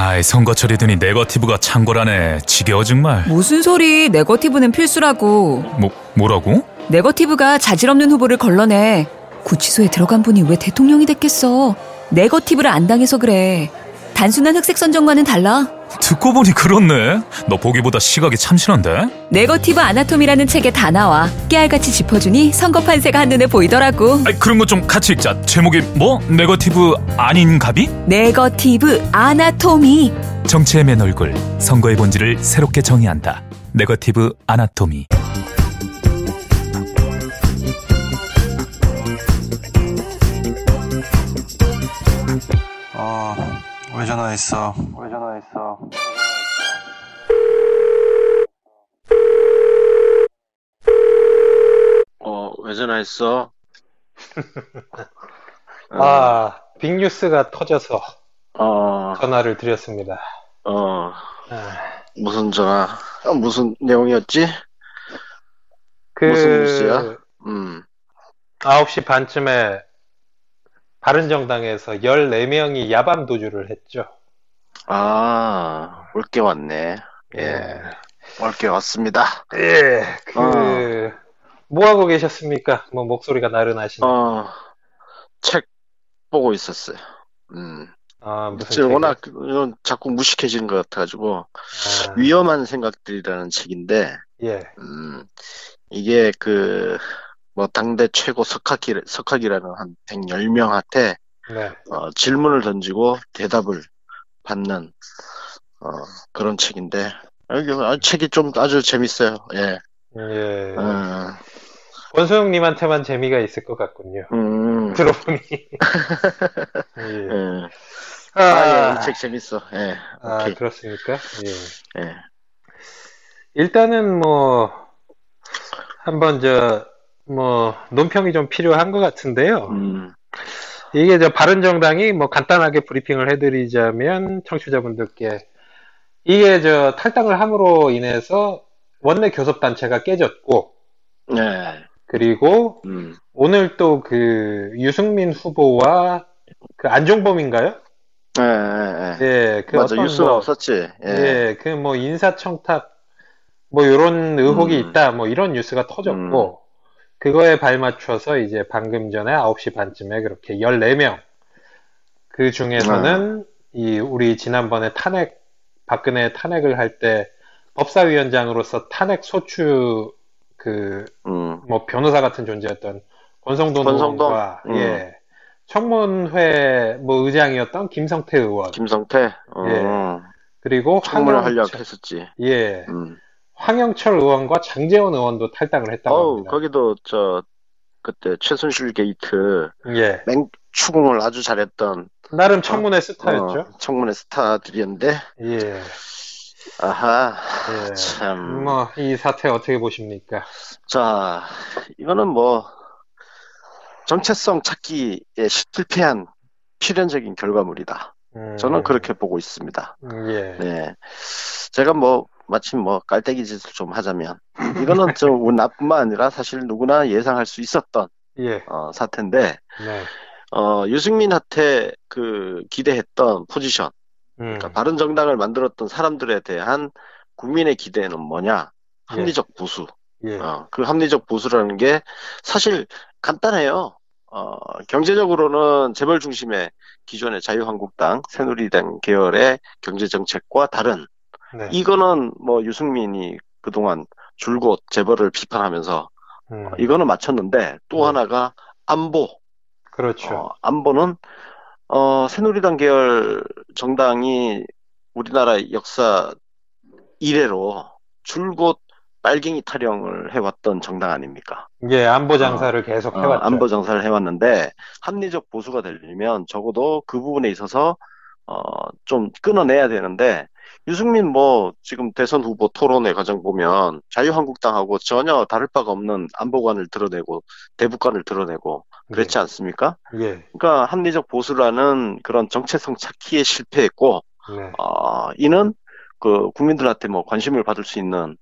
아이 선거철이 되니 네거티브가 창궐하네. 지겨워 정말. 무슨 소리? 네거티브는 필수라고. 뭐 뭐라고? 네거티브가 자질없는 후보를 걸러내. 구치소에 들어간 분이 왜 대통령이 됐겠어? 네거티브를 안 당해서 그래. 단순한 흑색 선전과는 달라 듣고 보니 그렇네. 너 보기보다 시각이 참신한데? 네거티브 anatomy라는 책에 다 나와. 깨알같이 짚어주니 선거 판세가 한눈에 보이더라고. 아이 그런 거좀 같이 읽자. 제목이 뭐? 네거티브 아닌 갑이? 네거티브 anatomy. 정치의 맨 얼굴 선거의 본질을 새롭게 정의한다. 네거티브 아나토미 왜 전화했어? 왜 전화했어? 어, 왜 전화했어? 아, 빅뉴스가 터져서 어, 전화를 드렸습니다. 어, 아, 무슨 전화? 어, 무슨 내용이었지? 그, 무슨 뉴스야? 음, 9시 반쯤에 바른정당에서 14명이 야밤 도주를 했죠. 아, 올게 왔네. 예, 올게 왔습니다. 예, 그, 어. 뭐 하고 계셨습니까? 뭐 목소리가 나른하시네. 어, 책 보고 있었어요. 음, 아, 무슨? 워낙 이건 자꾸 무식해지는 것 같아가지고 아, 위험한 생각들이라는 책인데, 예, 음, 이게 그, 뭐, 당대 최고 석학기, 석학이라는 한 110명한테 네. 어, 질문을 던지고 대답을 받는 어, 그런 책인데 여기 아, 책이 좀 아주 재밌어요. 예. 예. 어, 권소영님한테만 재미가 있을 것 같군요. 음, 들어보니. 예. 예. 아, 아, 예, 이 책 재밌어. 예. 아, 오케이. 그렇습니까? 예. 예. 일단은 뭐 한번 저 뭐 논평이 좀 필요한 것 같은데요. 음, 이게 저 바른정당이 뭐 간단하게 브리핑을 해드리자면 청취자분들께 이게 저 탈당을 함으로 인해서 원내 교섭 단체가 깨졌고 네. 그리고 음, 오늘 또 그 유승민 후보와 그 안종범인가요? 예, 예, 예. 예, 그 맞아, 뉴스 뭐 없었지. 예. 예, 그 뭐 인사청탁 뭐 이런 의혹이 음. 있다 뭐 이런 뉴스가 터졌고 그거에 발맞춰서 이제 방금 전에 9시 반쯤에 그렇게 14명 그 중에서는 이 우리 지난번에 탄핵 박근혜 탄핵을 할 때 법사위원장으로서 탄핵 소추 그 음, 뭐 변호사 같은 존재였던 권성동? 의원과 음. 예 청문회 뭐 의장이었던 김성태 의원 김성태. 어, 예. 그리고 청문회 황영철- 하려고 했었지. 예 음. 황영철 의원과 장제원 의원도 탈당을 했다고 어우, 합니다. 거기도 저 그때 최순실 게이트 예 맹 추궁을 아주 잘했던 나름 청문회 스타였죠. 어, 청문회 스타들이었는데 예, 아하 예. 참. 뭐 이 사태 어떻게 보십니까? 자 이거는 뭐 정체성 찾기에 실패한 필연적인 결과물이다. 음, 저는 그렇게 보고 있습니다. 음, 예, 네. 제가 뭐 마침 뭐 깔때기 짓을 좀 하자면 이거는 좀 나뿐만 아니라 사실 누구나 예상할 수 있었던 예, 어, 사태인데 네, 어, 유승민한테 그 기대했던 포지션 음, 그러니까 바른 정당을 만들었던 사람들에 대한 국민의 기대는 뭐냐? 합리적 보수. 예, 어, 그 합리적 보수라는 게 사실 간단해요. 어, 경제적으로는 재벌 중심의 기존의 자유한국당, 새누리당 계열의 경제정책과 다른, 네, 이거는 뭐 유승민이 그동안 줄곧 재벌을 비판하면서 음, 이거는 맞췄는데 또 네. 하나가 안보. 그렇죠. 어, 안보는 어, 새누리당 계열 정당이 우리나라 역사 이래로 줄곧 빨갱이 타령을 해왔던 정당 아닙니까? 예, 안보 장사를 계속 어, 해왔죠. 안보 정사를 해왔는데 합리적 보수가 되려면 적어도 그 부분에 있어서 어, 좀 끊어내야 되는데 유승민 뭐 지금 대선 후보 토론회 과정 보면 자유한국당하고 전혀 다를 바가 없는 안보관을 드러내고 대북관을 드러내고 그렇지 않습니까? 예, 그러니까 합리적 보수라는 그런 정체성 찾기에 실패했고 네, 어, 이는 그 국민들한테 뭐 관심을 받을 수 있는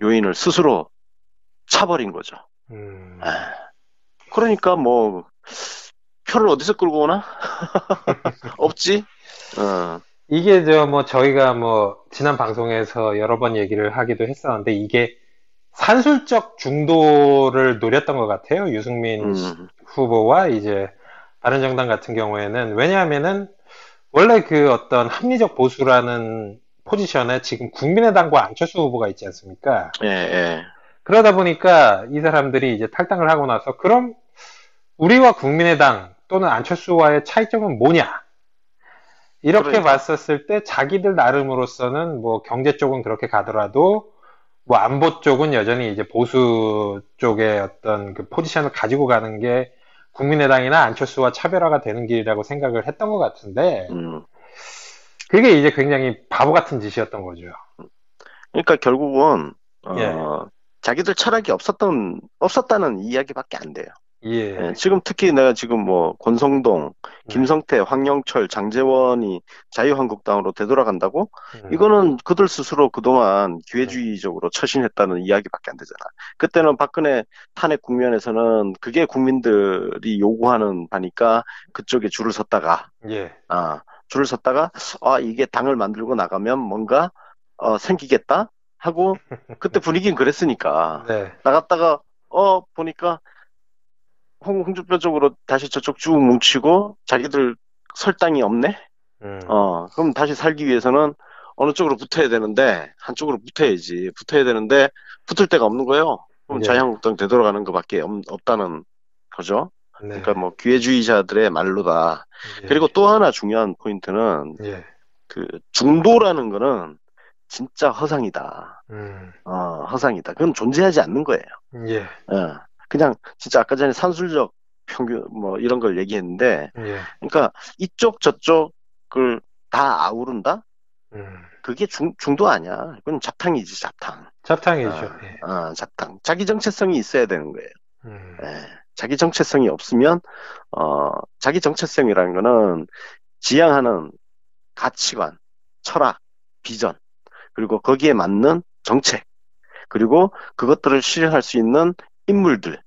요인을 스스로 차버린 거죠. 음, 에. 그러니까 뭐 표를 어디서 끌고 오나? 없지. 어, 이게 저 뭐 저희가 뭐 지난 방송에서 여러 번 얘기를 하기도 했었는데 이게 산술적 중도를 노렸던 것 같아요. 유승민 음, 후보와 이제 바른정당 같은 경우에는 왜냐하면은 원래 그 어떤 합리적 보수라는 포지션에 지금 국민의당과 안철수 후보가 있지 않습니까? 예, 예. 그러다 보니까 이 사람들이 이제 탈당을 하고 나서 그럼 우리와 국민의당 또는 안철수와의 차이점은 뭐냐? 이렇게 그러니까. 봤었을 때 자기들 나름으로서는 뭐 경제 쪽은 그렇게 가더라도 뭐 안보 쪽은 여전히 이제 보수 쪽의 어떤 그 포지션을 가지고 가는 게 국민의당이나 안철수와 차별화가 되는 길이라고 생각을 했던 것 같은데 음. 그게 이제 굉장히 바보 같은 짓이었던 거죠. 그러니까 결국은 어, 예. 자기들 철학이 없었던 없었다는 이야기밖에 안 돼요. 예. 예, 지금 특히 내가 지금 뭐 권성동, 김성태, 황영철, 장재원이 자유한국당으로 되돌아간다고? 음. 이거는 그들 스스로 그동안 기회주의적으로 처신했다는 이야기밖에 안 되잖아. 그때는 박근혜 탄핵 국면에서는 그게 국민들이 요구하는 바니까 그쪽에 줄을 섰다가 예. 아, 줄을 섰다가 아, 이게 당을 만들고 나가면 뭔가 어, 생기겠다 하고 그때 분위기는 그랬으니까 네. 나갔다가 어 보니까 홍, 홍준표 쪽으로 다시 저쪽 쭉 뭉치고 자기들 설당이 없네. 음. 어 그럼 다시 살기 위해서는 어느 쪽으로 붙어야 되는데 한쪽으로 붙어야지 붙어야 되는데 붙을 데가 없는 거예요. 그럼 예. 자유한국당 되돌아가는 것밖에 없, 없다는 거죠. 네. 그러니까 뭐 기회주의자들의 말로다. 예. 그리고 또 하나 중요한 포인트는 예. 그 중도라는 거는 진짜 허상이다. 음. 어, 허상이다. 그건 존재하지 않는 거예요. 예. 어, 그냥 진짜 아까 전에 산술적 평균 뭐 이런 걸 얘기했는데 예. 그러니까 이쪽 저쪽을 다 아우른다? 음. 그게 중, 중도 아니야. 그건 잡탕이지 잡탕. 잡탕이죠. 아. 예. 어, 잡탕. 자기 정체성이 있어야 되는 거예요. 음. 예. 자기 정체성이 없으면 어, 자기 정체성이라는 거는 지향하는 가치관, 철학, 비전 그리고 거기에 맞는 정책 그리고 그것들을 실현할 수 있는 인물들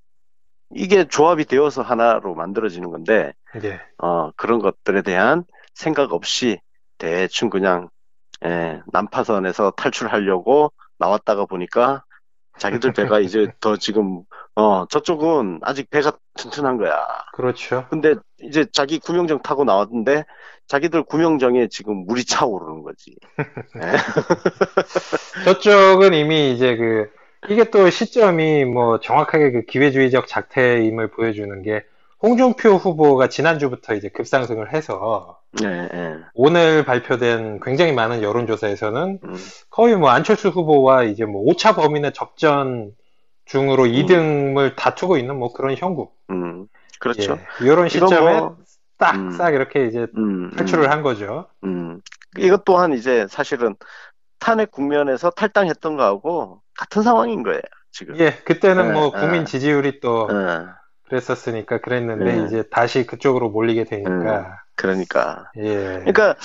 이게 조합이 되어서 하나로 만들어지는 건데 예. 어, 그런 것들에 대한 생각 없이 대충 그냥 예, 난파선에서 탈출하려고 나왔다가 보니까 자기들 배가 이제 더 지금 어 저쪽은 아직 배가 튼튼한 거야. 그렇죠. 근데 이제 자기 구명정 타고 나왔는데 자기들 구명정에 지금 물이 차오르는 거지. 저쪽은 이미 이제 그 이게 또 시점이 뭐 정확하게 그 기회주의적 작태임을 보여주는 게 홍준표 후보가 지난주부터 이제 급상승을 해서 예, 예. 오늘 발표된 굉장히 많은 여론조사에서는 음, 거의 뭐 안철수 후보와 이제 뭐 5차 범인의 접전 중으로 2등을 다투고 있는 뭐 그런 형국. 음, 그렇죠. 예, 이런 시점에 뭐, 딱싹 이렇게 이제 음, 탈출을 음, 한 거죠. 음. 이것 또한 이제 사실은 탄핵 국면에서 탈당했던 거하고 같은 상황인 거예요, 지금. 예, 그때는 예, 뭐 예. 국민 지지율이 또 예, 그랬었으니까 그랬는데 예. 이제 다시 그쪽으로 몰리게 되니까 그러니까. 예. 그러니까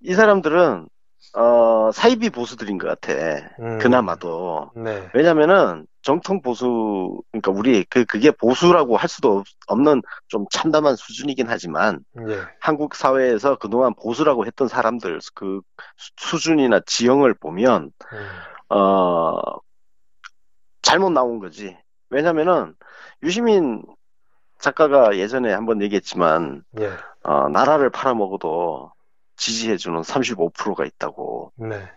이 사람들은 어, 사이비 보수들인 것 같아. 음, 그나마도. 네. 왜냐면은 정통 보수, 그러니까 우리 그 그게 보수라고 할 수도 없- 없는 좀 참담한 수준이긴 하지만 예. 한국 사회에서 그동안 보수라고 했던 사람들 그 수- 수준이나 지형을 보면 음, 어 잘못 나온 거지. 왜냐면은 유시민 작가가 예전에 한번 얘기했지만 예. 어, 나라를 팔아먹어도 지지해주는 35%가 있다고. 네.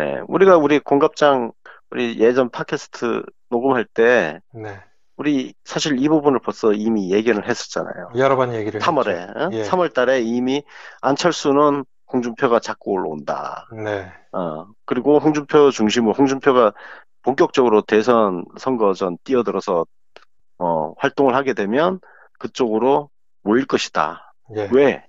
예, 우리가 우리 공갑장 우리 예전 팟캐스트 녹음할 때 네. 우리 사실 이 부분을 벌써 이미 예견을 했었잖아요. 여러 번 얘기를 3월에 했죠. 예. 3월 달에 이미 안철수는 홍준표가 자꾸 올라온다. 네. 어, 그리고 홍준표 중심으로 홍준표가 본격적으로 대선 선거 전 뛰어들어서 어, 활동을 하게 되면 그쪽으로 모일 것이다. 예. 왜?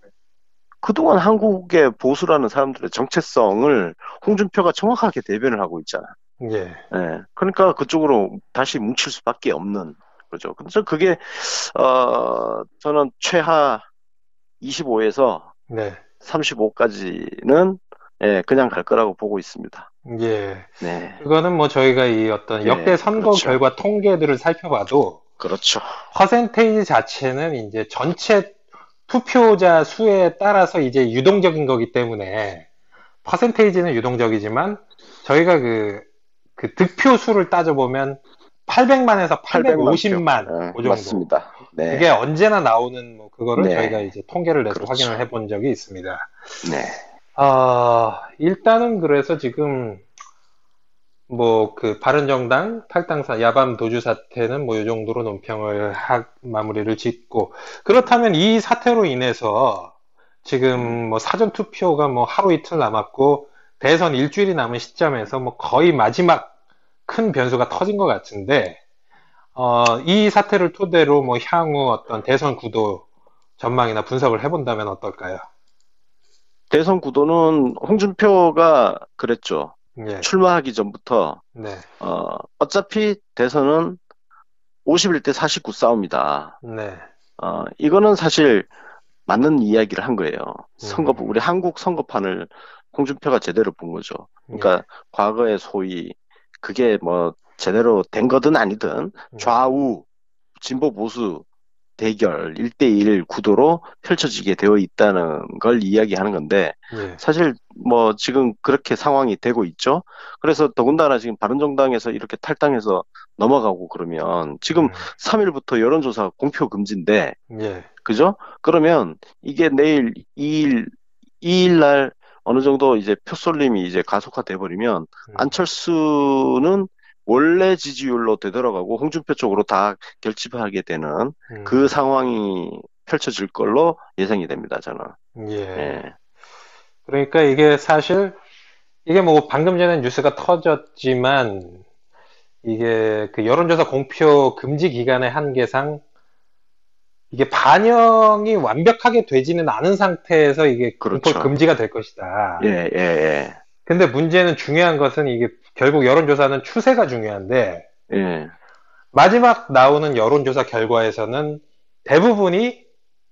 그동안 한국의 보수라는 사람들의 정체성을 홍준표가 정확하게 대변을 하고 있잖아. 예. 예. 그러니까 그쪽으로 다시 뭉칠 수밖에 없는 거죠. 그래서 그게 어 저는 최하 25에서 네. 35까지는 예, 그냥 갈 거라고 보고 있습니다. 예. 네. 그거는 뭐 저희가 이 어떤 예, 역대 선거 그렇죠. 결과 통계들을 살펴봐도 그렇죠. 퍼센테이지 자체는 이제 전체 투표자 수에 따라서 이제 유동적인 거기 때문에 퍼센테이지는 유동적이지만 저희가 그, 그 득표 수를 따져보면 800만에서 850만 네, 그 정도. 맞습니다. 네. 그게 언제나 나오는 뭐 그거를 네. 저희가 이제 통계를 내서 그렇죠. 확인을 해본 적이 있습니다. 네. 아, 일단은 그래서 지금 뭐 그 바른정당 탈당사 야밤 도주 사태는 뭐 이 정도로 논평을 하, 마무리를 짓고 그렇다면 이 사태로 인해서 지금 뭐 사전 투표가 뭐 하루 이틀 남았고 대선 일주일이 남은 시점에서 뭐 거의 마지막 큰 변수가 터진 것 같은데 어, 이 사태를 토대로 뭐 향후 어떤 대선 구도 전망이나 분석을 해본다면 어떨까요? 대선 구도는 홍준표가 그랬죠. 예, 출마하기 전부터 네, 어, 어차피 대선은 51대 49 싸움이다. 네, 어, 이거는 사실 맞는 이야기를 한 거예요. 음. 선거, 우리 한국 선거판을 홍준표가 제대로 본 거죠. 그러니까 과거에 소위 그게 뭐 제대로 된 거든 아니든 좌우 진보 보수 대결 1대1 구도로 펼쳐지게 되어 있다는 걸 이야기하는 건데 예, 사실 뭐 지금 그렇게 상황이 되고 있죠. 그래서 더군다나 지금 바른정당에서 이렇게 탈당해서 넘어가고 그러면 지금 음, 3일부터 여론조사 공표 금지인데 예, 그죠? 그러면 이게 내일 2일 2일 날 어느 정도 이제 표쏠림이 이제 가속화돼 버리면 음, 안철수는 원래 지지율로 되돌아가고 홍준표 쪽으로 다 결집하게 되는 음, 그 상황이 펼쳐질 걸로 예상이 됩니다, 저는. 예. 예. 그러니까 이게 사실 이게 뭐 방금 전에 뉴스가 터졌지만 이게 그 여론조사 공표 금지 기간의 한계상 이게 반영이 완벽하게 되지는 않은 상태에서 이게 그렇죠. 금지가 될 것이다. 예, 예, 예. 근데 문제는 중요한 것은 이게 결국 여론조사는 추세가 중요한데 예. 마지막 나오는 여론조사 결과에서는 대부분이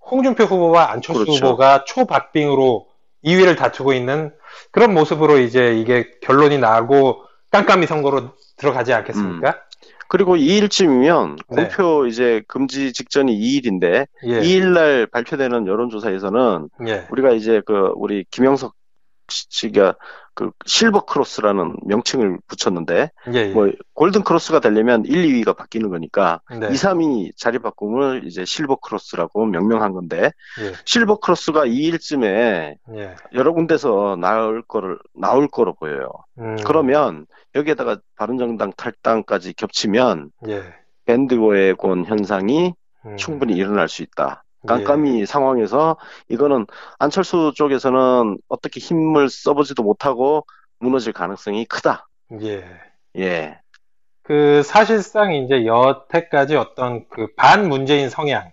홍준표 후보와 안철수 그렇죠. 후보가 초박빙으로 2위를 다투고 있는 그런 모습으로 이제 이게 결론이 나고 깜깜이 선거로 들어가지 않겠습니까? 그리고 2일쯤이면 네. 공표 이제 금지 직전이 2일인데 예, 2일 날 발표되는 여론조사에서는 예, 우리가 이제 그 우리 김영석 씨가 그 silver cross라는 명칭을 붙였는데 예, 예. 뭐 golden cross가 되려면 1, 2위가 바뀌는 거니까 네, 2, 3위 자리 바꿈을 이제 silver cross라고 명명한 건데 예, silver cross가 2일쯤에 예. 여러 군데서 나올 거를 나올 거로 보여요. 음, 그러면 여기에다가 바른정당 탈당까지 겹치면 예, bandwagon 현상이 음, 충분히 일어날 수 있다. 예, 깜깜이 상황에서 이거는 안철수 쪽에서는 어떻게 힘을 써보지도 못하고 무너질 가능성이 크다. 예. 예, 그 사실상 이제 여태까지 어떤 그 반문재인 성향,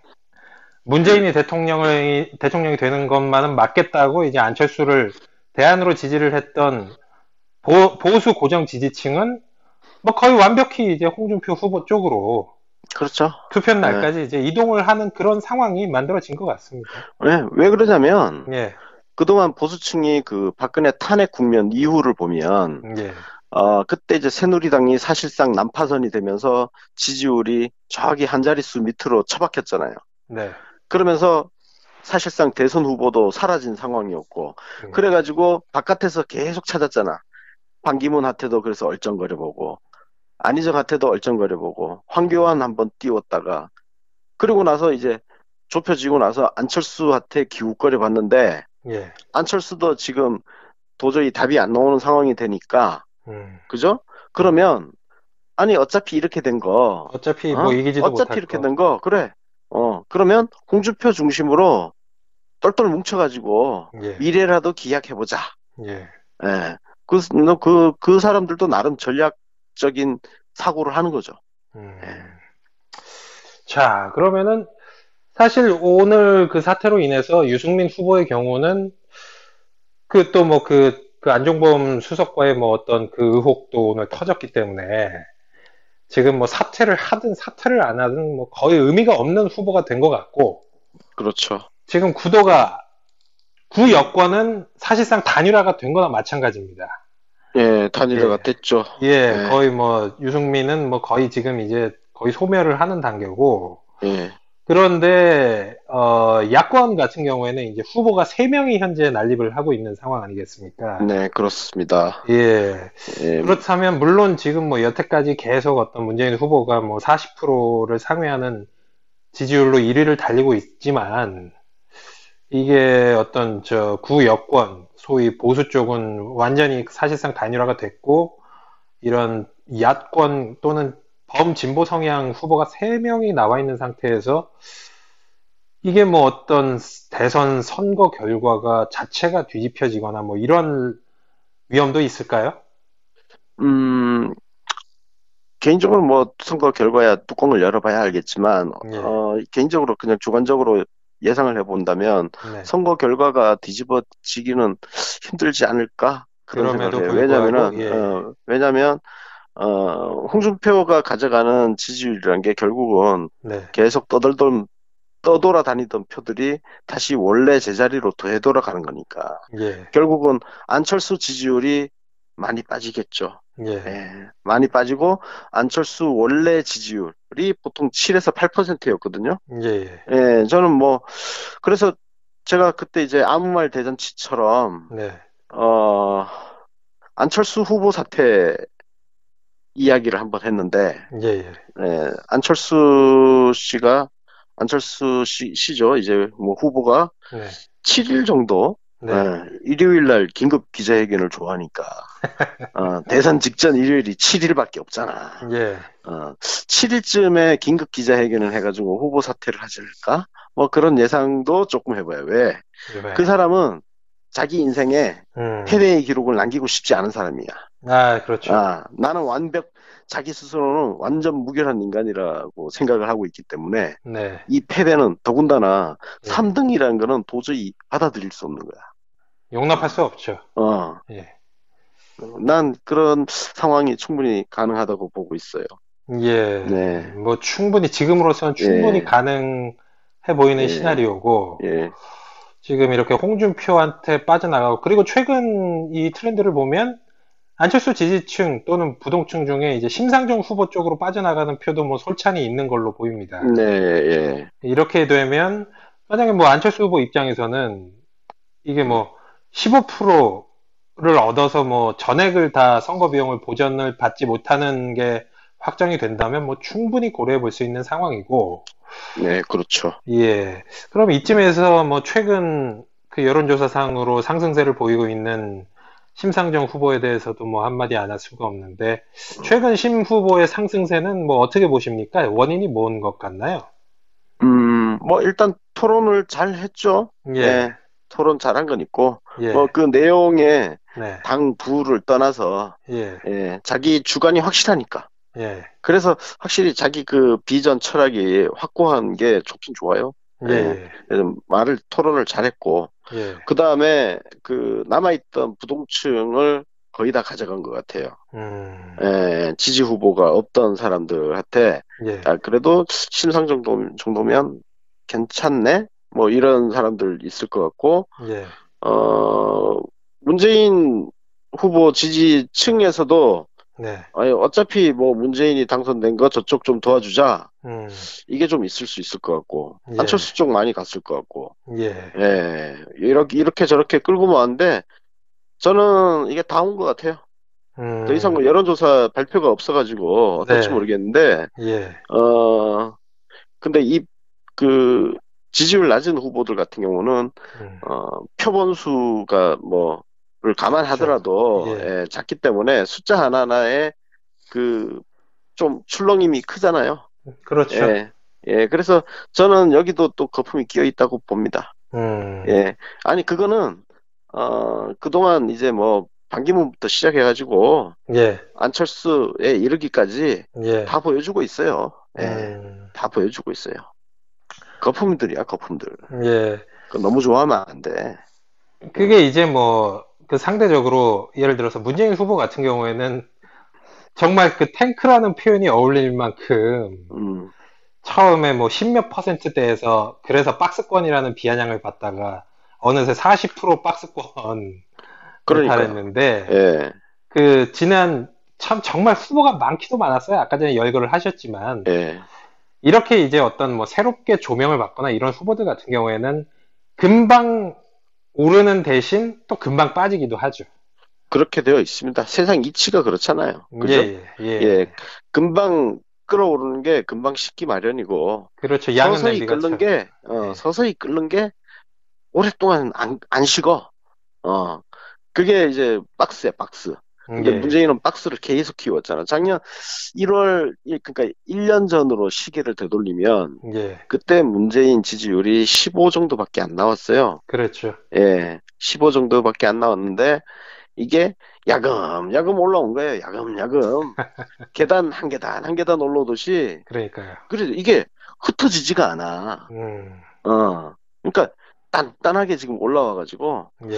문재인이 대통령이 대통령이 되는 것만은 맞겠다고 이제 안철수를 대안으로 지지를 했던 보, 보수 고정 지지층은 뭐 거의 완벽히 이제 홍준표 후보 쪽으로 그렇죠. 투표 날까지 이제 이동을 하는 그런 상황이 만들어진 것 같습니다. 왜, 왜 그러냐면 예, 그동안 보수층이 그 박근혜 탄핵 국면 이후를 보면 예, 어, 그때 이제 새누리당이 사실상 난파선이 되면서 지지율이 저기 한 자릿수 밑으로 처박혔잖아요. 네, 그러면서 사실상 대선 후보도 사라진 상황이었고, 음. 그래가지고 바깥에서 계속 찾았잖아. 반기문 한테도 그래서 얼쩡거려 보고, 안희정 한테도 얼쩡거려보고, 황교안 한번 띄웠다가, 그리고 나서 이제 좁혀지고 나서 안철수한테 기웃거려 봤는데, 예, 안철수도 지금 도저히 답이 안 나오는 상황이 되니까, 음. 그죠? 그러면, 아니, 어차피 이렇게 된 거, 어차피 어? 뭐 이기지도 어차피 못할 이렇게 거. 된 거, 그래. 어, 그러면 홍준표 중심으로 똘똘 뭉쳐가지고 예, 미래라도 기약해보자. 예, 예. 그, 너 그, 그 사람들도 나름 전략 적인 사고를 하는 거죠. 음. 예. 자, 그러면은 사실 오늘 그 사태로 인해서 유승민 후보의 경우는 그 또 뭐 그, 그 안종범 수석과의 뭐 어떤 그 의혹도 오늘 터졌기 때문에 지금 뭐 사퇴를 하든 사퇴를 안 하든 뭐 거의 의미가 없는 후보가 된 것 같고 그렇죠. 지금 구도가 구 여권은 사실상 단일화가 된 거나 마찬가지입니다. 예, 단일화가 예. 됐죠. 예, 네. 거의 뭐 유승민은 뭐 거의 지금 이제 거의 소멸을 하는 단계고 예, 그런데 어, 야권 같은 경우에는 이제 후보가 3명이 현재 난립을 하고 있는 상황 아니겠습니까? 네, 그렇습니다. 예. 예, 그렇다면 물론 지금 뭐 여태까지 계속 어떤 문재인 후보가 뭐 40%를 상회하는 지지율로 1위를 달리고 있지만 이게 어떤 저 구여권 소위 보수 쪽은 완전히 사실상 단일화가 됐고 이런 야권 또는 범진보 성향 후보가 3명이 나와 있는 상태에서 이게 뭐 어떤 대선 선거 결과가 자체가 뒤집혀지거나 뭐 이런 위험도 있을까요? 음, 개인적으로 뭐 선거 결과야 뚜껑을 열어봐야 알겠지만, 예. 어, 개인적으로 그냥 주관적으로 예상을 해본다면 네. 선거 결과가 뒤집어지기는 힘들지 않을까 그런 생각을 해요. 왜냐면은 예. 어, 왜냐면 어, 홍준표가 가져가는 지지율이라는 게 결국은 네. 계속 떠돌던 떠돌아다니던 표들이 다시 원래 제자리로 되돌아가는 거니까 예. 결국은 안철수 지지율이 많이 빠지겠죠. 예. 예, 많이 빠지고 안철수 원래 지지율이 보통 7에서 8%였거든요. 예. 예, 저는 뭐 그래서 제가 그때 이제 아무 말 대잔치처럼 네. 어 안철수 후보 사태 이야기를 한번 했는데 예. 예. 예, 안철수 씨가 안철수 씨, 씨죠. 이제 뭐 후보가 네. 7일 정도 네. 예, 일요일 날 긴급 기자회견을 좋아하니까 어, 대선 직전 일요일이 7일밖에 없잖아. 예. 어, 7일쯤에 긴급 기자회견을 해가지고 후보 사퇴를 하지 않을까? 뭐 그런 예상도 조금 해봐요. 왜? 네. 그 사람은 자기 인생에 음. 패배의 기록을 남기고 싶지 않은 사람이야. 아, 그렇죠. 아, 나는 완벽, 자기 스스로는 완전 무결한 인간이라고 생각을 하고 있기 때문에 네. 이 패배는 더군다나 예. 3등이라는 거는 도저히 받아들일 수 없는 거야. 용납할 수 없죠. 어, 예. 난 그런 상황이 충분히 가능하다고 보고 있어요. 예. 네. 뭐 충분히 지금으로서는 충분히 예. 가능해 보이는 예. 시나리오고 예, 지금 이렇게 홍준표한테 빠져나가고 그리고 최근 이 트렌드를 보면 안철수 지지층 또는 부동층 중에 이제 심상정 후보 쪽으로 빠져나가는 표도 뭐 솔찬히 있는 걸로 보입니다. 네, 예, 이렇게 되면 만약에 뭐 안철수 후보 입장에서는 이게 뭐 15%를 얻어서 뭐 전액을 다 선거 비용을 보전을 받지 못하는 게 확정이 된다면 뭐 충분히 고려해 볼 수 있는 상황이고 네, 그렇죠. 예. 그럼 이쯤에서 뭐 최근 그 여론조사상으로 상승세를 보이고 있는 심상정 후보에 대해서도 뭐 한마디 안 할 수가 없는데 최근 심 후보의 상승세는 뭐 어떻게 보십니까? 원인이 뭔 것 같나요? 음, 뭐 일단 토론을 잘 했죠. 예. 예, 토론 잘한 건 있고, 예. 뭐그 내용에 네. 당 부를 떠나서 예. 예, 자기 주관이 확실하니까. 예. 그래서 확실히 자기 그 비전 철학이 확고한 게 좋긴 좋아요. 예. 그래서 말을 토론을 잘했고, 예. 그 다음에 그 남아있던 부동층을 거의 다 가져간 것 같아요. 음. 예, 지지 후보가 없던 사람들한테 예. 아, 그래도 심상 정도, 정도면 괜찮네? 뭐 이런 사람들 있을 것 같고, 예. 어, 문재인 후보 지지층에서도, 네. 아니, 어차피 뭐 문재인이 당선된 거 저쪽 좀 도와주자. 음. 이게 좀 있을 수 있을 것 같고, 예. 안철수 쪽 많이 갔을 것 같고, 예. 예, 이렇게, 이렇게 저렇게 끌고 왔는데, 저는 이게 다 온 것 같아요. 음. 더 이상 뭐 여론조사 발표가 없어가지고 어떨지 네. 모르겠는데, 예. 어, 근데 이, 그, 지지율 낮은 후보들 같은 경우는, 음. 어, 표본수가 뭐, 를 감안하더라도, 그렇죠. 예. 예, 작기 때문에 숫자 하나 하나에 그, 좀 출렁임이 크잖아요. 그렇죠. 예, 예, 그래서 저는 여기도 또 거품이 끼어 있다고 봅니다. 음. 예. 아니, 그거는, 어, 그동안 이제 뭐, 반기문부터 시작해가지고, 예. 안철수에 이르기까지 예. 다 보여주고 있어요. 예. 음. 다 보여주고 있어요. 거품들이야, 거품들. 예. 너무 좋아하면 안 돼. 그게 이제 뭐, 그 상대적으로, 예를 들어서 문재인 후보 같은 경우에는 정말 그 탱크라는 표현이 어울릴 만큼 음, 처음에 뭐 십몇 퍼센트대에서 그래서 박스권이라는 비아냥을 받다가 어느새 40% 박스권 그러니까요. 달했는데 예, 그 지난 참 정말 후보가 많기도 많았어요. 아까 전에 열거를 하셨지만 예, 이렇게 이제 어떤 뭐 새롭게 조명을 받거나 이런 후보들 같은 경우에는 금방 오르는 대신 또 금방 빠지기도 하죠. 그렇게 되어 있습니다. 세상 이치가 그렇잖아요. 그죠? 예, 예, 예. 예, 금방 끌어오르는 게 금방 식기 마련이고 그렇죠. 양은 서서히 끓는 참- 게 어, 네. 서서히 끓는 게 오랫동안 안, 안 식어. 어, 그게 이제 박스야 박스. 근데 예. 문재인은 박스를 계속 키웠잖아. 작년 1월 그러니까 1년 전으로 시계를 되돌리면 예, 그때 문재인 지지율이 15 정도밖에 안 나왔어요. 그렇죠. 예, 15 정도밖에 안 나왔는데 이게 야금 야금 올라온 거예요. 야금 야금 계단 한 계단 한 계단 올라오듯이 그러니까요. 그래 이게 흩어지지가 않아. 음, 어, 그러니까 단단하게 지금 올라와가지고 예,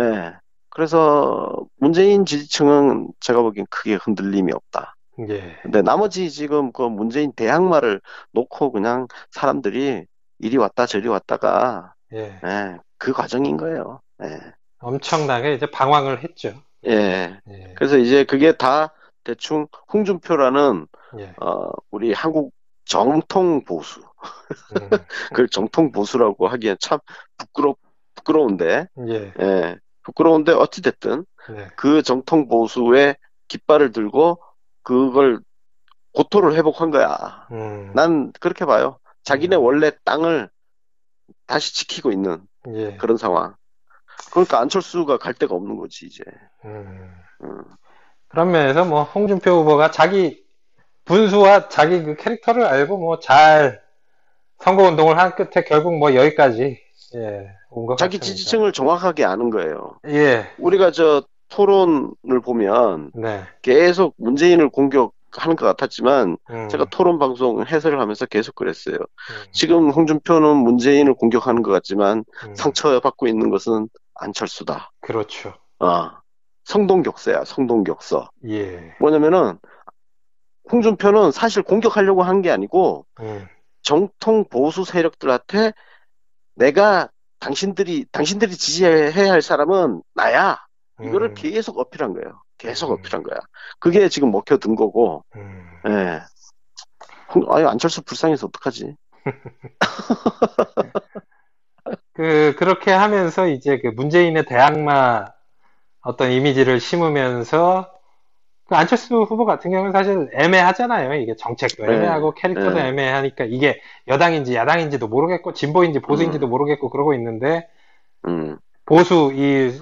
예. 그래서 문재인 지지층은 제가 보기엔 크게 흔들림이 없다. 예, 근데 나머지 지금 그 문재인 대항마를 놓고 그냥 사람들이 이리 왔다 저리 왔다가 예. 예, 그 과정인 거예요. 예. 엄청나게 이제 방황을 했죠. 예. 예, 그래서 이제 그게 다 대충 홍준표라는 예, 어, 우리 한국 정통 보수. 음, 그걸 정통 보수라고 하기엔 참 부끄럽 부끄러운데. 예, 예. 부끄러운데 어찌 됐든 네, 그 정통 보수의 깃발을 들고 그걸 고토를 회복한 거야. 음, 난 그렇게 봐요. 자기네 음. 원래 땅을 다시 지키고 있는 예, 그런 상황. 그러니까 안철수가 갈 데가 없는 거지 이제. 음. 음. 그런 면에서 뭐 홍준표 후보가 자기 분수와 자기 그 캐릭터를 알고 뭐 잘 선거 운동을 한 끝에 결국 뭐 여기까지 예, 자기 같습니다. 지지층을 정확하게 아는 거예요. 예, 우리가 저 토론을 보면 네, 계속 문재인을 공격하는 것 같았지만 음, 제가 토론 방송 해설을 하면서 계속 그랬어요. 음, 지금 홍준표는 문재인을 공격하는 것 같지만 음, 상처받고 있는 것은 안철수다. 그렇죠. 아, 성동격서야, 성동격서. 예, 뭐냐면은 홍준표는 사실 공격하려고 한 게 아니고 음, 정통 보수 세력들한테 내가 당신들이 당신들이 지지해야 할 사람은 나야. 이거를 음, 계속 어필한 거예요. 계속 음. 어필한 거야. 그게 지금 먹혀든 거고. 음, 예. 홍- 아유 안철수 불쌍해서 어떡하지? 그 그렇게 하면서 이제 그 문재인의 대항마 어떤 이미지를 심으면서 그 안철수 후보 같은 경우는 사실 애매하잖아요. 이게 정책도 네. 애매하고 캐릭터도 네. 애매하니까 이게 여당인지 야당인지도 모르겠고 진보인지 보수인지도 모르겠고 그러고 있는데 음. 보수 이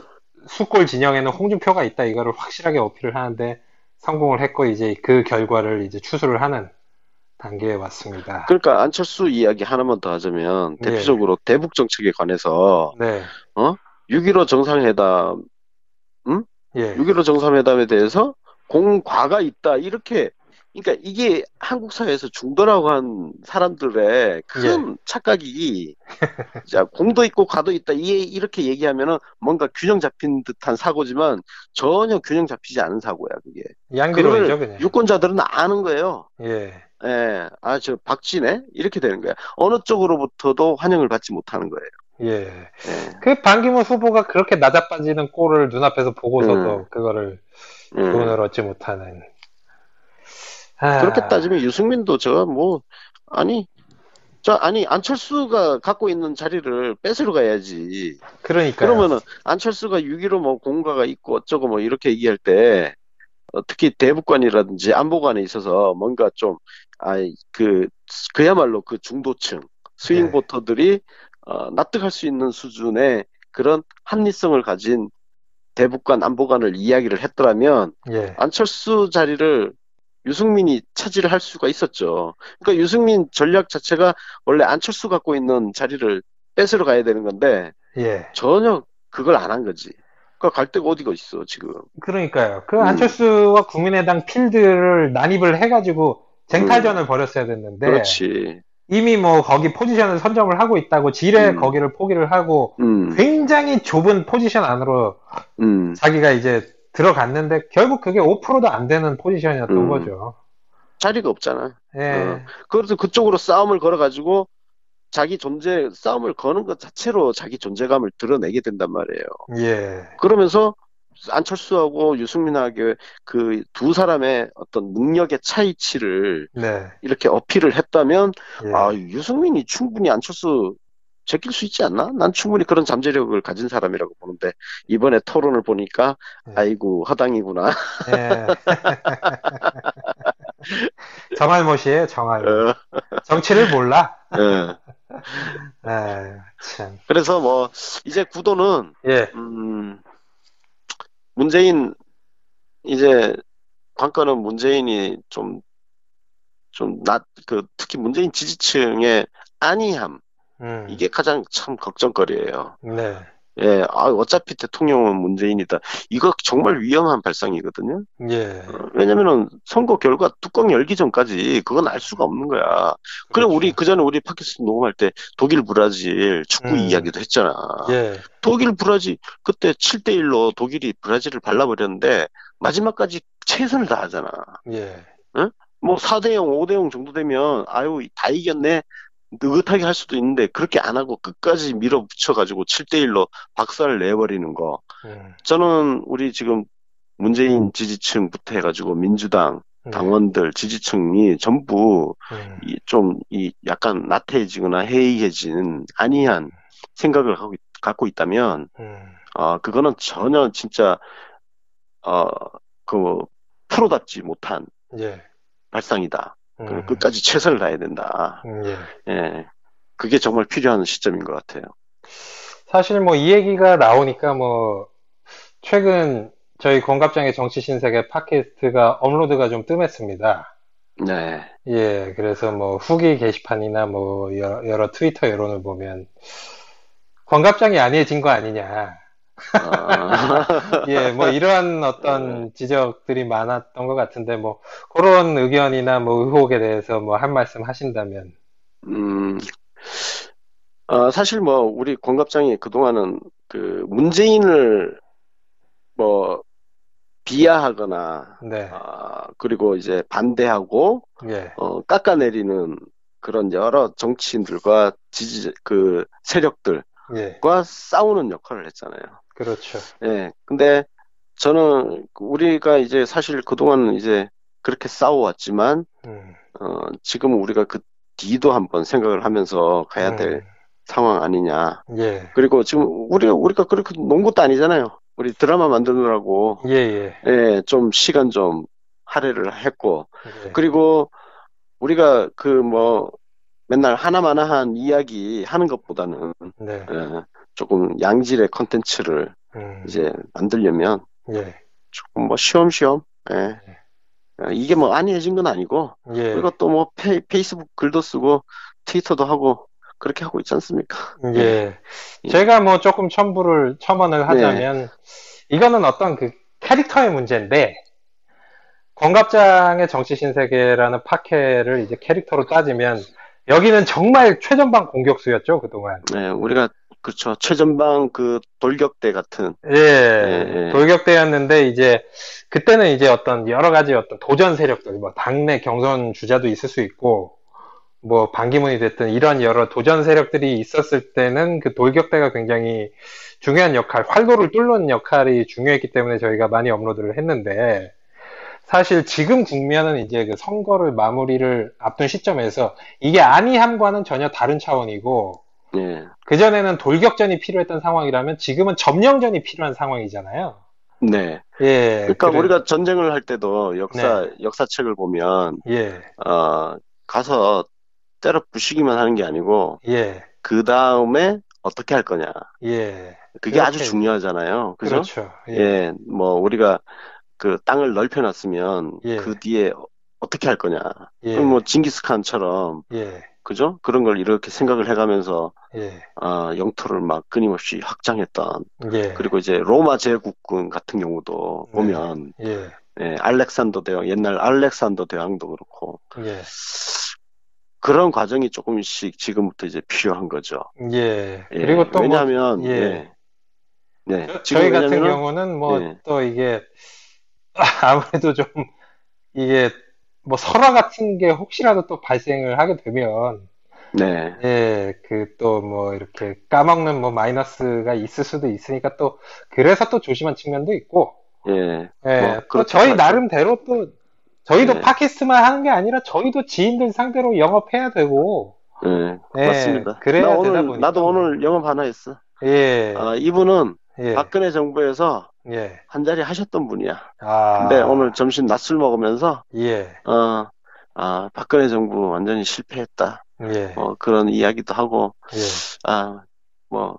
수골 진영에는 홍준표가 있다 이거를 확실하게 어필을 하는데 성공을 했고 이제 그 결과를 이제 추수를 하는 단계에 왔습니다. 그러니까 안철수 이야기 하나만 더 하자면 네. 대표적으로 대북 정책에 관해서 네, 6.15 정상회담, 예, 6.15 정상회담에 대해서 공과가 있다 이렇게 그러니까 이게 한국 사회에서 중도라고 한 사람들의 큰 예. 착각이 자 공도 있고 과도 있다 이 이렇게 얘기하면은 뭔가 균형 잡힌 듯한 사고지만 전혀 균형 잡히지 않은 사고야 그게 양비론이죠 그냥. 유권자들은 아는 거예요. 예, 예, 아, 저, 박쥐네? 이렇게 되는 거야. 어느 쪽으로부터도 환영을 받지 못하는 거예요. 예. 예. 그 반기문 후보가 그렇게 낮아빠지는 꼴을 눈앞에서 보고서도 음. 그거를 음. 돈을 얻지 못하는. 아, 그렇게 따지면 유승민도 저, 뭐, 아니, 저, 아니, 안철수가 갖고 있는 자리를 뺏으러 가야지. 그러니까요. 그러면은, 안철수가 6.15 뭐 공과가 있고 어쩌고 뭐 이렇게 얘기할 때, 어, 특히 대북관이라든지 안보관에 있어서 뭔가 좀, 아, 그, 그야말로 그 중도층, 스윙 네. 보터들이, 어, 납득할 수 있는 수준의 그런 합리성을 가진 대북관, 안보관을 이야기를 했더라면, 예, 안철수 자리를 유승민이 차지를 할 수가 있었죠. 그러니까 유승민 전략 자체가 원래 안철수 갖고 있는 자리를 뺏으러 가야 되는 건데, 예. 전혀 그걸 안 한 거지. 그러니까 갈 데가 어디가 있어, 지금. 그러니까요. 그 음. 안철수와 국민의당 필드를 난입을 해가지고 쟁탈전을 벌였어야 됐는데 음. 그렇지. 이미 뭐 거기 포지션을 선점을 하고 있다고 지레 음. 거기를 포기를 하고 음, 굉장히 좁은 포지션 안으로 음. 자기가 이제 들어갔는데 결국 그게 5%도 안 되는 포지션이었던 음. 거죠. 자리가 없잖아. 예. 어. 그래서 그쪽으로 싸움을 걸어가지고 자기 존재, 싸움을 거는 것 자체로 자기 존재감을 드러내게 된단 말이에요. 예. 그러면서 안철수하고 유승민하게 그 두 사람의 어떤 능력의 차이치를 네. 이렇게 어필을 했다면 예. 아 유승민이 충분히 안철수 제낄 수 있지 않나? 난 충분히 그런 잠재력을 가진 사람이라고 보는데 이번에 토론을 보니까 네. 아이고 허당이구나. 예. 정할못이에요, 정할못. 어, 정치를 몰라. 예. 예, 참. 그래서 뭐 이제 구도는 예, 음, 문재인 이제 관건은 문재인이 좀좀낮그 특히 문재인 지지층의 안이함 음, 이게 가장 참 걱정거리예요. 네, 예, 아 어차피 대통령은 문재인이다. 이거 정말 위험한 발상이거든요. 예. 어, 왜냐면은 선거 결과 뚜껑 열기 전까지 그건 알 수가 없는 거야. 그렇죠. 우리 그 전에 우리 팟캐스트 녹음할 때 독일 브라질 축구 음. 이야기도 했잖아. 예, 독일 브라질 그때 7대 1로 독일이 브라질을 발라버렸는데 마지막까지 최선을 다하잖아. 예, 뭐 4대 0, 5대 0 정도 되면 아유 다 이겼네. 느긋하게 할 수도 있는데 그렇게 안 하고 끝까지 밀어붙여 가지고 7대 1로 박살을 내버리는 거. 음, 저는 우리 지금 문재인 지지층부터 해가지고 민주당 음, 당원들 지지층이 전부 음, 이좀이 약간 나태해지거나 해이해진 안이한 생각을 하고 있- 갖고 있다면 음, 아 그거는 전혀 진짜 어그 프로답지 못한 예, 발상이다. 그 음, 끝까지 최선을 다해야 된다. 음, 예. 예, 그게 정말 필요한 시점인 것 같아요. 사실 뭐 이 얘기가 나오니까 뭐 최근 저희 권갑장의 정치 신세계 팟캐스트가 업로드가 좀 뜸했습니다. 네, 예, 그래서 뭐 후기 게시판이나 뭐 여러, 여러 트위터 여론을 보면 권갑장이 아니해진 거 아니냐. 아, 예, 뭐 이러한 어떤 지적들이 많았던 것 같은데 뭐 그런 의견이나 뭐 의혹에 대해서 뭐 한 말씀 하신다면. 음, 어, 사실 뭐, 우리 권갑장이 그 동안은 그 문재인을 뭐, 비하하거나, 네, 아, 그리고 이제 반대하고, 예, 어, 깎아내리는 그런 여러 정치인들과 지지, 그 세력들과 예, 싸우는 역할을 했잖아요. 그렇죠. 예. 근데 저는 우리가 이제 사실 그동안은 이제 그렇게 싸워왔지만, 음, 어, 지금 우리가 그 뒤도 한번 생각을 하면서 가야 될 음, 상황 아니냐. 예, 그리고 지금 우리가 우리가 그렇게 논 것도 아니잖아요. 우리 드라마 만드느라고 예, 예, 예, 좀 시간 좀 할애를 했고 예, 그리고 우리가 그 뭐 맨날 하나마나한 이야기 하는 것보다는 네, 예, 조금 양질의 컨텐츠를 음, 이제 만들려면 예, 조금 뭐 쉬엄쉬엄 예. 예, 이게 뭐 안이해진 건 아니고 예, 그리고 또 뭐 페이스북 글도 쓰고 트위터도 하고 그렇게 하고 있지 않습니까? 예. 예. 제가 뭐 조금 첨부를, 첨언을 하자면, 이거는 어떤 그 캐릭터의 문제인데, 권갑장의 정치 신세계라는 팟캐를 이제 캐릭터로 따지면, 여기는 정말 최전방 공격수였죠, 그동안. 네, 우리가 그렇죠. 최전방 그 돌격대 같은 예, 예. 돌격대였는데, 이제, 그때는 이제 어떤 여러 가지 어떤 도전 세력들, 뭐, 당내 경선 주자도 있을 수 있고, 뭐, 반기문이 됐든 이런 여러 도전 세력들이 있었을 때는 그 돌격대가 굉장히 중요한 역할, 활로를 뚫는 역할이 중요했기 때문에 저희가 많이 업로드를 했는데, 사실 지금 국면은 이제 그 선거를 마무리를 앞둔 시점에서 이게 안이함과는 전혀 다른 차원이고, 예. 그 전에는 돌격전이 필요했던 상황이라면 지금은 점령전이 필요한 상황이잖아요. 네. 예. 그러니까 그래- 우리가 전쟁을 할 때도 역사 역사책을 보면 예, 어 가서 때려 부시기만 하는 게 아니고 예, 그 다음에 어떻게 할 거냐. 예. 그게 아주 그렇게- 중요하잖아요. 그죠? 그렇죠. 예, 예. 뭐 우리가 그 땅을 넓혀놨으면 예. 그 뒤에 어떻게 할 거냐. 예, 뭐 징기스칸처럼 예, 그죠? 그런 걸 이렇게 생각을 해가면서 예, 아, 영토를 막 끊임없이 확장했던 예, 그리고 이제 로마 제국군 같은 경우도 네. 보면 예, 예, 알렉산더 대왕 옛날 알렉산더 대왕도 그렇고 예, 그런 과정이 조금씩 지금부터 이제 필요한 거죠. 예. 예, 그리고 또 뭐, 왜냐하면 예. 예. 네, 저- 지금 저희 같은 경우는 뭐 예. 또 이게 아무래도 좀 이게 뭐 설화 같은 게 혹시라도 또 발생을 하게 되면 네. 예, 그 또 뭐 이렇게 까먹는 뭐 마이너스가 있을 수도 있으니까 또 그래서 또 조심한 측면도 있고 예. 예, 뭐, 또. 저희 나름대로 또 저희도 네. 팟캐스트만 하는 게 아니라 저희도 지인들 상대로 영업해야 되고 예. 예, 맞습니다. 그래야 나 오늘. 나도 오늘 영업 하나 했어. 예, 아, 이분은 예, 박근혜 정부에서 예. 한 자리 하셨던 분이야. 아, 근데 오늘 점심 낮술 먹으면서, 예, 어, 아, 박근혜 정부 완전히 실패했다. 예, 어, 그런 이야기도 하고, 예, 아, 뭐,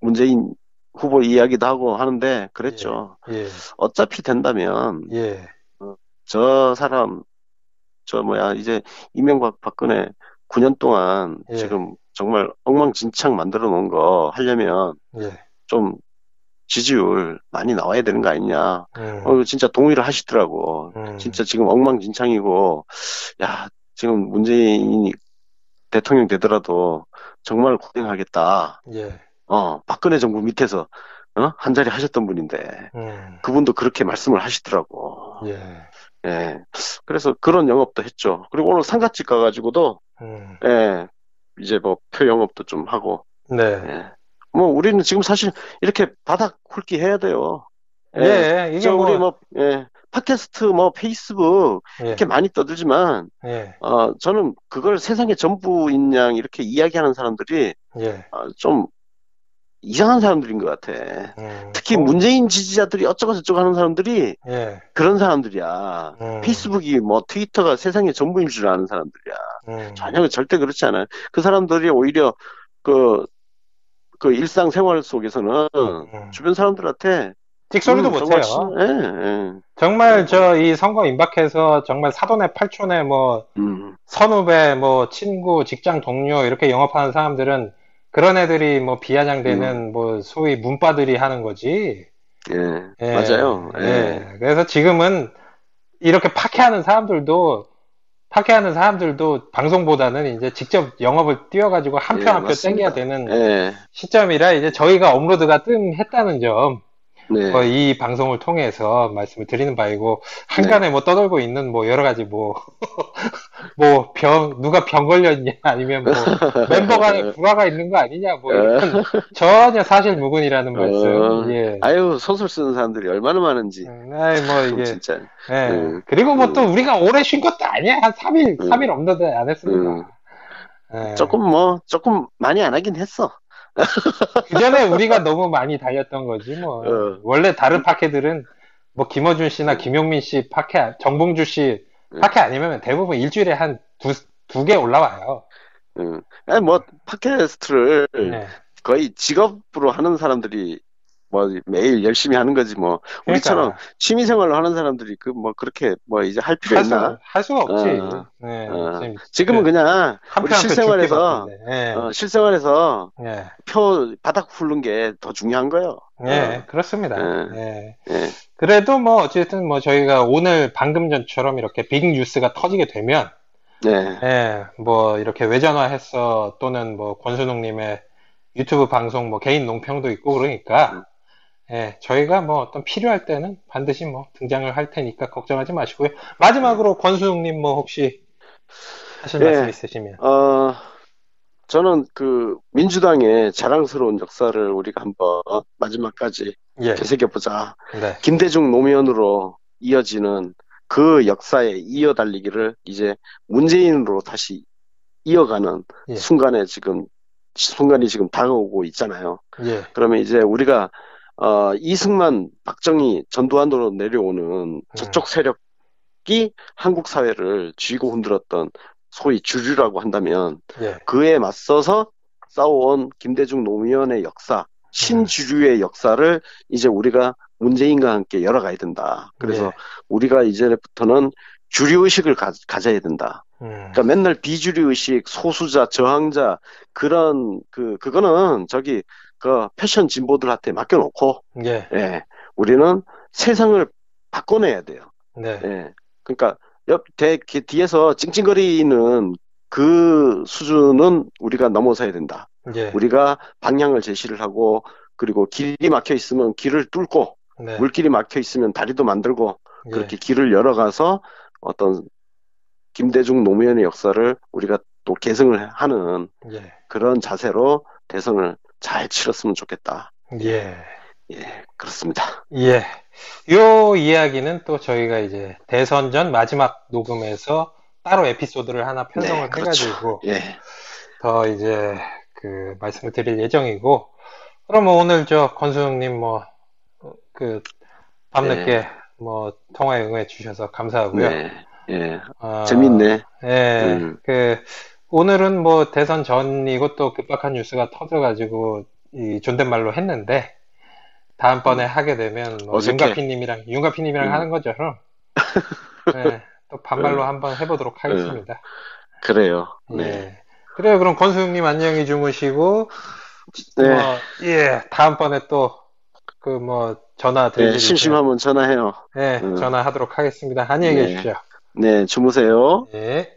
문재인 후보 이야기도 하고 하는데, 그랬죠. 예, 어차피 된다면, 예, 저 사람, 저 뭐야, 이제 이명박 박근혜 9년 동안 예. 지금 정말 엉망진창 만들어 놓은 거 하려면 예, 좀 지지율 많이 나와야 되는 거 아니냐. 음, 어, 진짜 동의를 하시더라고. 음, 진짜 지금 엉망진창이고, 야, 지금 문재인이 대통령 되더라도 정말 고생하겠다. 예, 어, 박근혜 정부 밑에서, 어? 한 자리 하셨던 분인데, 음, 그분도 그렇게 말씀을 하시더라고. 예, 예. 그래서 그런 영업도 했죠. 그리고 오늘 상가집 가가지고도, 음, 예, 이제 뭐 표 영업도 좀 하고, 네, 예. 뭐 우리는 지금 사실 이렇게 바닥 훑기 해야 돼요. 예, 이게 저 뭐, 우리 뭐, 예, 팟캐스트, 뭐, 페이스북, 예, 이렇게 많이 떠들지만, 예, 어, 저는 그걸 세상의 전부인 양 이렇게 이야기하는 사람들이, 예, 어, 좀 이상한 사람들인 것 같아. 음, 특히 어, 문재인 지지자들이 어쩌고 저쩌고 하는 사람들이 예, 그런 사람들이야. 음, 페이스북이 뭐 트위터가 세상의 전부인 줄 아는 사람들이야. 음, 전혀 절대 그렇지 않아요. 그 사람들이 오히려 그, 그 일상생활 속에서는 음. 주변 사람들한테 찍소리도 음, 못해요. 정말 시- 예, 예. 정말 저 이 선거 임박해서 정말 사돈의 팔촌의 뭐 음, 선후배 뭐 친구 직장 동료 이렇게 영업하는 사람들은 그런 애들이 뭐 비아냥되는 뭐 소위 문바들이 하는 거지. 예, 예, 맞아요. 예. 예. 그래서 지금은 이렇게 파케하는 사람들도 파케하는 사람들도 방송보다는 이제 직접 영업을 뛰어가지고 한표 예, 한 표. 땡겨야 되는 예, 시점이라 이제 저희가 업로드가 뜸 했다는 점, 네. 뭐 이 방송을 통해서 말씀을 드리는 바이고 한간에 뭐 떠돌고 있는 뭐 여러 가지 뭐 뭐 병 누가 병 걸렸냐 아니면 뭐 멤버 간에 불화가 있는 거 아니냐 뭐 이런 전혀 사실 무근이라는 말씀 어, 예. 아유, 소설 쓰는 사람들이 얼마나 많은지. 음, 아이 뭐 이게 진짜. 예. 음. 그리고 뭐또 우리가 오래 쉰 것도 아니야 한 3일 음. 3일 업로드 안 했습니다. 음. 예. 조금 뭐, 조금 많이 안 하긴 했어. 그 전에 우리가 너무 많이 달렸던 거지 뭐 어. 원래 다른 파케들은 뭐 김어준 씨나 김용민 씨 파케 정봉주 씨 음. 파케 아니면 대부분 일주일에 한 두 두 개 올라와요. 응. 아니, 뭐, 팟캐스트를 네. 거의 직업으로 하는 사람들이 뭐 매일 열심히 하는 거지 뭐. 우리처럼 그러니까 취미 생활로 하는 사람들이 그 뭐 그렇게 뭐 이제 할 필요 할, 있나? 수, 할 수가 없지. 어. 네, 어. 지금 지금은 그 그냥 한 우리 실생활에서. 예. 어, 실생활에서 예. 표 바닥 훑는 게 더 중요한 거예요. 예, 어, 그렇습니다. 예. 그래도 뭐 어쨌든 뭐 저희가 오늘 방금 전처럼 이렇게 빅 뉴스가 터지게 되면 네. 예, 뭐 이렇게 외전화해서 또는 뭐 권순웅님의 유튜브 방송 뭐 개인 농평도 있고 그러니까 예, 저희가 뭐 어떤 필요할 때는 반드시 뭐 등장을 할 테니까 걱정하지 마시고요. 마지막으로 권순웅님 뭐 혹시 하실 예. 말씀 있으시면 어, 저는 그 민주당의 자랑스러운 역사를 우리가 한번 마지막까지 예, 되새겨보자. 네, 김대중 노무현으로 이어지는 그 역사에 이어달리기를 이제 문재인으로 다시 이어가는 예. 순간에 지금 순간이 지금 다가오고 있잖아요. 예, 그러면 이제 우리가 어, 이승만, 박정희, 전두환으로 내려오는 저쪽 세력이 한국 사회를 쥐고 흔들었던 소위 주류라고 한다면 예, 그에 맞서서 싸워온 김대중 노무현의 역사, 신주류의 역사를 이제 우리가 문재인과 함께 열어가야 된다. 그래서 예. 우리가 이제부터는 주류 의식을 가, 가져야 된다. 음, 그러니까 맨날 비주류 의식, 소수자, 저항자, 그런, 그, 그거는 저기, 그 패션 진보들한테 맡겨놓고, 예, 예, 우리는 세상을 바꿔내야 돼요. 네, 예. 그러니까 옆, 대, 기- 뒤에서 찡찡거리는 그 수준은 우리가 넘어서야 된다. 예, 우리가 방향을 제시를 하고, 그리고 길이 막혀 있으면 길을 뚫고, 네, 물길이 막혀 있으면 다리도 만들고, 예, 그렇게 길을 열어가서 어떤 김대중 노무현의 역사를 우리가 또 계승을 하는 예. 그런 자세로 대선을 잘 치렀으면 좋겠다. 예. 예, 그렇습니다. 예. 요 이야기는 또 저희가 이제 대선 전 마지막 녹음에서 따로 에피소드를 하나 편성을 네, 그렇죠. 해가지고 예, 더 이제 그 말씀을 드릴 예정이고 그러면 오늘 저 권수영님 뭐 그 밤늦게 네. 뭐 통화에 응해 주셔서 감사하고요. 네, 예, 아, 재밌네. 예, 음. 그 오늘은 뭐 대선 전이고 또 급박한 뉴스가 터져가지고 이 존댓말로 했는데 다음번에 하게 되면 뭐 음. 윤가피님이랑 윤가피님이랑 음. 하는 거죠. 예, 또 반말로 한번 해보도록 하겠습니다. 그래요. 네. 예. 그래요. 그럼 권수영님 안녕히 주무시고 네. 뭐, 예, 다음번에 또 그 뭐 전화 드릴 네, 일 심심하면 전화해요. 예, 음. 전화하도록 하겠습니다. 안녕히 네. 계십시오. 네, 주무세요. 예.